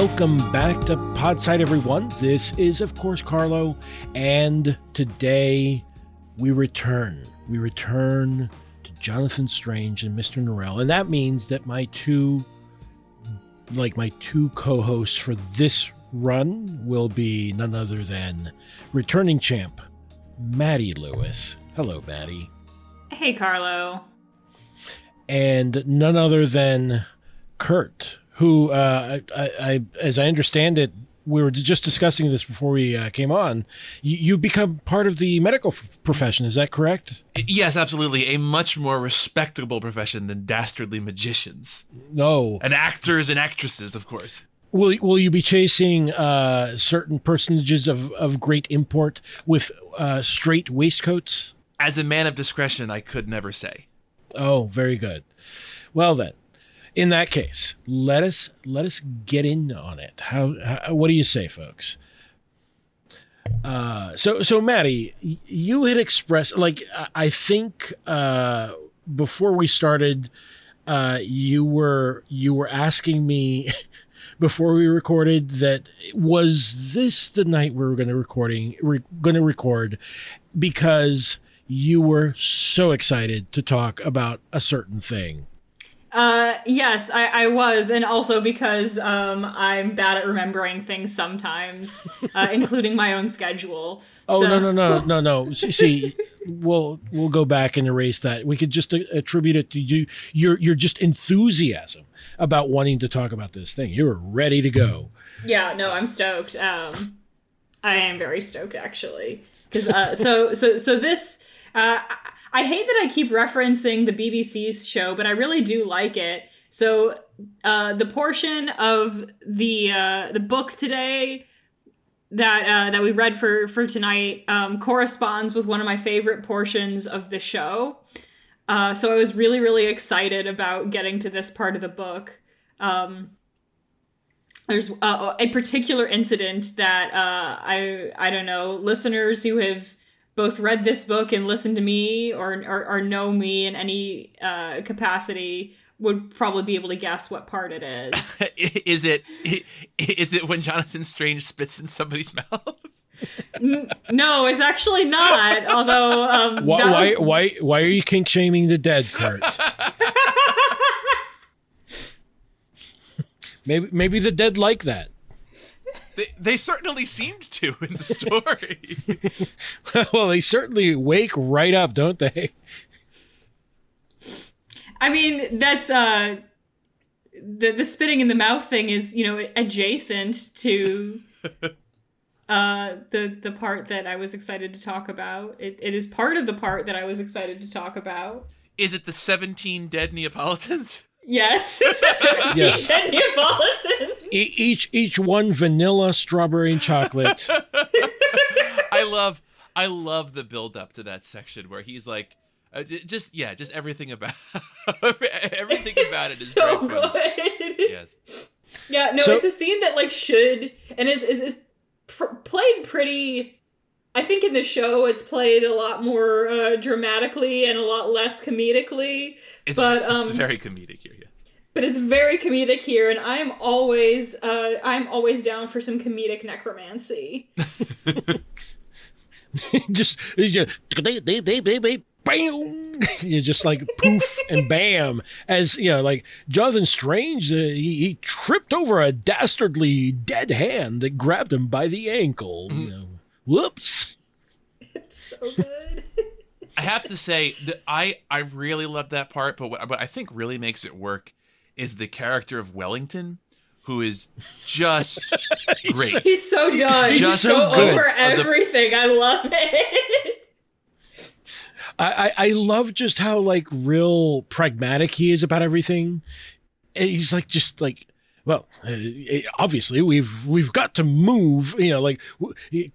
Welcome back to Podside, everyone. This is, of course, Carlo, and today we return. We return to Jonathan Strange and Mr. Norrell, and that means that my two, like my two co-hosts for this run, will be none other than returning champ Maddie Lewis. Hello, Maddie, Hey, Carlo. and none other than Kurt, who, uh, I, I, as I understand it, we were just discussing this before we uh, came on. You, you've become part of the medical f- profession. Is that correct? Yes, absolutely. A much more respectable profession than dastardly magicians. No. And actors and actresses, of course. Will Will you be chasing uh, certain personages of, of great import with uh, strait waistcoats? As a man of discretion, I could never say. Oh, very good. Well then, in that case, let us let us get in on it. How, how what do you say, folks? Uh, so so Maddie, you had expressed like I- think uh, before we started, uh, you were you were asking me before we recorded that was this the night we were going to recording we're going to record because you were so excited to talk about a certain thing. Uh, yes, I, I was, and also because um, I'm bad at remembering things sometimes, uh, including my own schedule. Oh So- no no no no no! See, we'll we'll go back and erase that. We could just uh, attribute it to you. Your your just enthusiasm about wanting to talk about this thing. You're ready to go. Yeah, no, I'm stoked. Um, I am very stoked actually, because uh, so so so this. Uh, I- I hate that I keep referencing the BBC's show, but I really do like it. So uh, the portion of the uh, the book today that uh, that we read for for tonight um, corresponds with one of my favorite portions of the show. Uh, so I was really really excited about getting to this part of the book. Um, there's uh, a particular incident that uh, I I don't know listeners who have both read this book and listened to me or or, or know me in any uh, capacity would probably be able to guess what part it is. is it is it when Jonathan Strange spits in somebody's mouth? no, it's actually not. Although um, Why that why was- why why are you kink shaming the dead, Kurt? maybe maybe the dead like that. They, they certainly seemed to in the story. well, they certainly wake right up, don't they? I mean, that's uh the the spitting in the mouth thing is, you know, adjacent to uh the the part that I was excited to talk about. It, it is part of the part that I was excited to talk about. is it the 17 dead Neapolitans? Yes, it's a 17 Yes. dead Neapolitan. E- each each one vanilla, strawberry, and chocolate. I love I love the build up to that section where he's like uh, just yeah, just everything about everything about it is so very funny. good. Yes. Yeah, no, So- it's a scene that like should and is is, is pr- played pretty. I think in the show it's played a lot more uh, dramatically and a lot less comedically, It's, But, um, it's very comedic here, yes. But it's very comedic here, and I'm always uh, I'm always down for some comedic necromancy. just, just they, they, they, they, they, bam! You just like poof and bam, as you know, like Jonathan Strange, uh, he, he tripped over a dastardly dead hand that grabbed him by the ankle. You know, whoops. It's so good. I have to say that I I really love that part, but what, what I think really makes it work is the character of Wellington, who is just great. He's so done. He's Just so so good. over the- everything. I love it. I, I I love just how like real pragmatic he is about everything. And he's like just like well, uh, obviously we've we've got to move. You know, like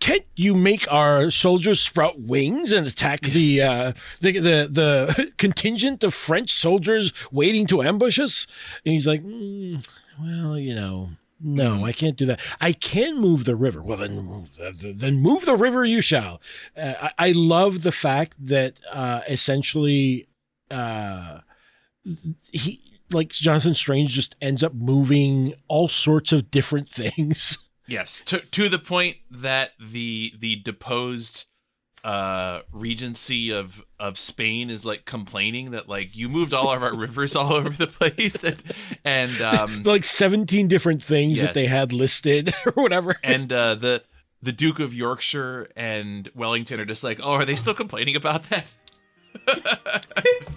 can't you make our soldiers sprout wings and attack the uh, the the the contingent of French soldiers waiting to ambush us? And he's like, mm, well, you know. No, I can't do that. I can move the river. Well, then, then move the river. You shall. Uh, I, I love the fact that uh, essentially uh, he like Jonathan Strange just ends up moving all sorts of different things. Yes, to to the point that the the deposed uh regency of of Spain is like complaining that like you moved all of our rivers all over the place and and um like 17 different things that they had listed or whatever. and uh the the Duke of Yorkshire and Wellington are just like, "Oh, are they still complaining about that?"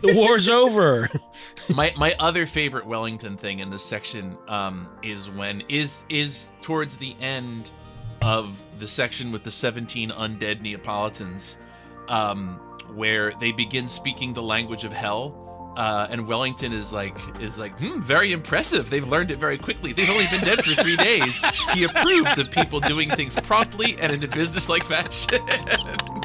the war's over. my my other favorite Wellington thing in this section um, is when is is towards the end of the section with the 17 undead Neapolitans, um, where they begin speaking the language of hell. Uh, and Wellington is like is like hmm, very impressive. They've learned it very quickly. They've only been dead for three days. He approved of people doing things promptly and in a business-like fashion.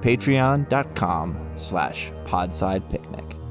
Patreon.com slash podsidepicnic.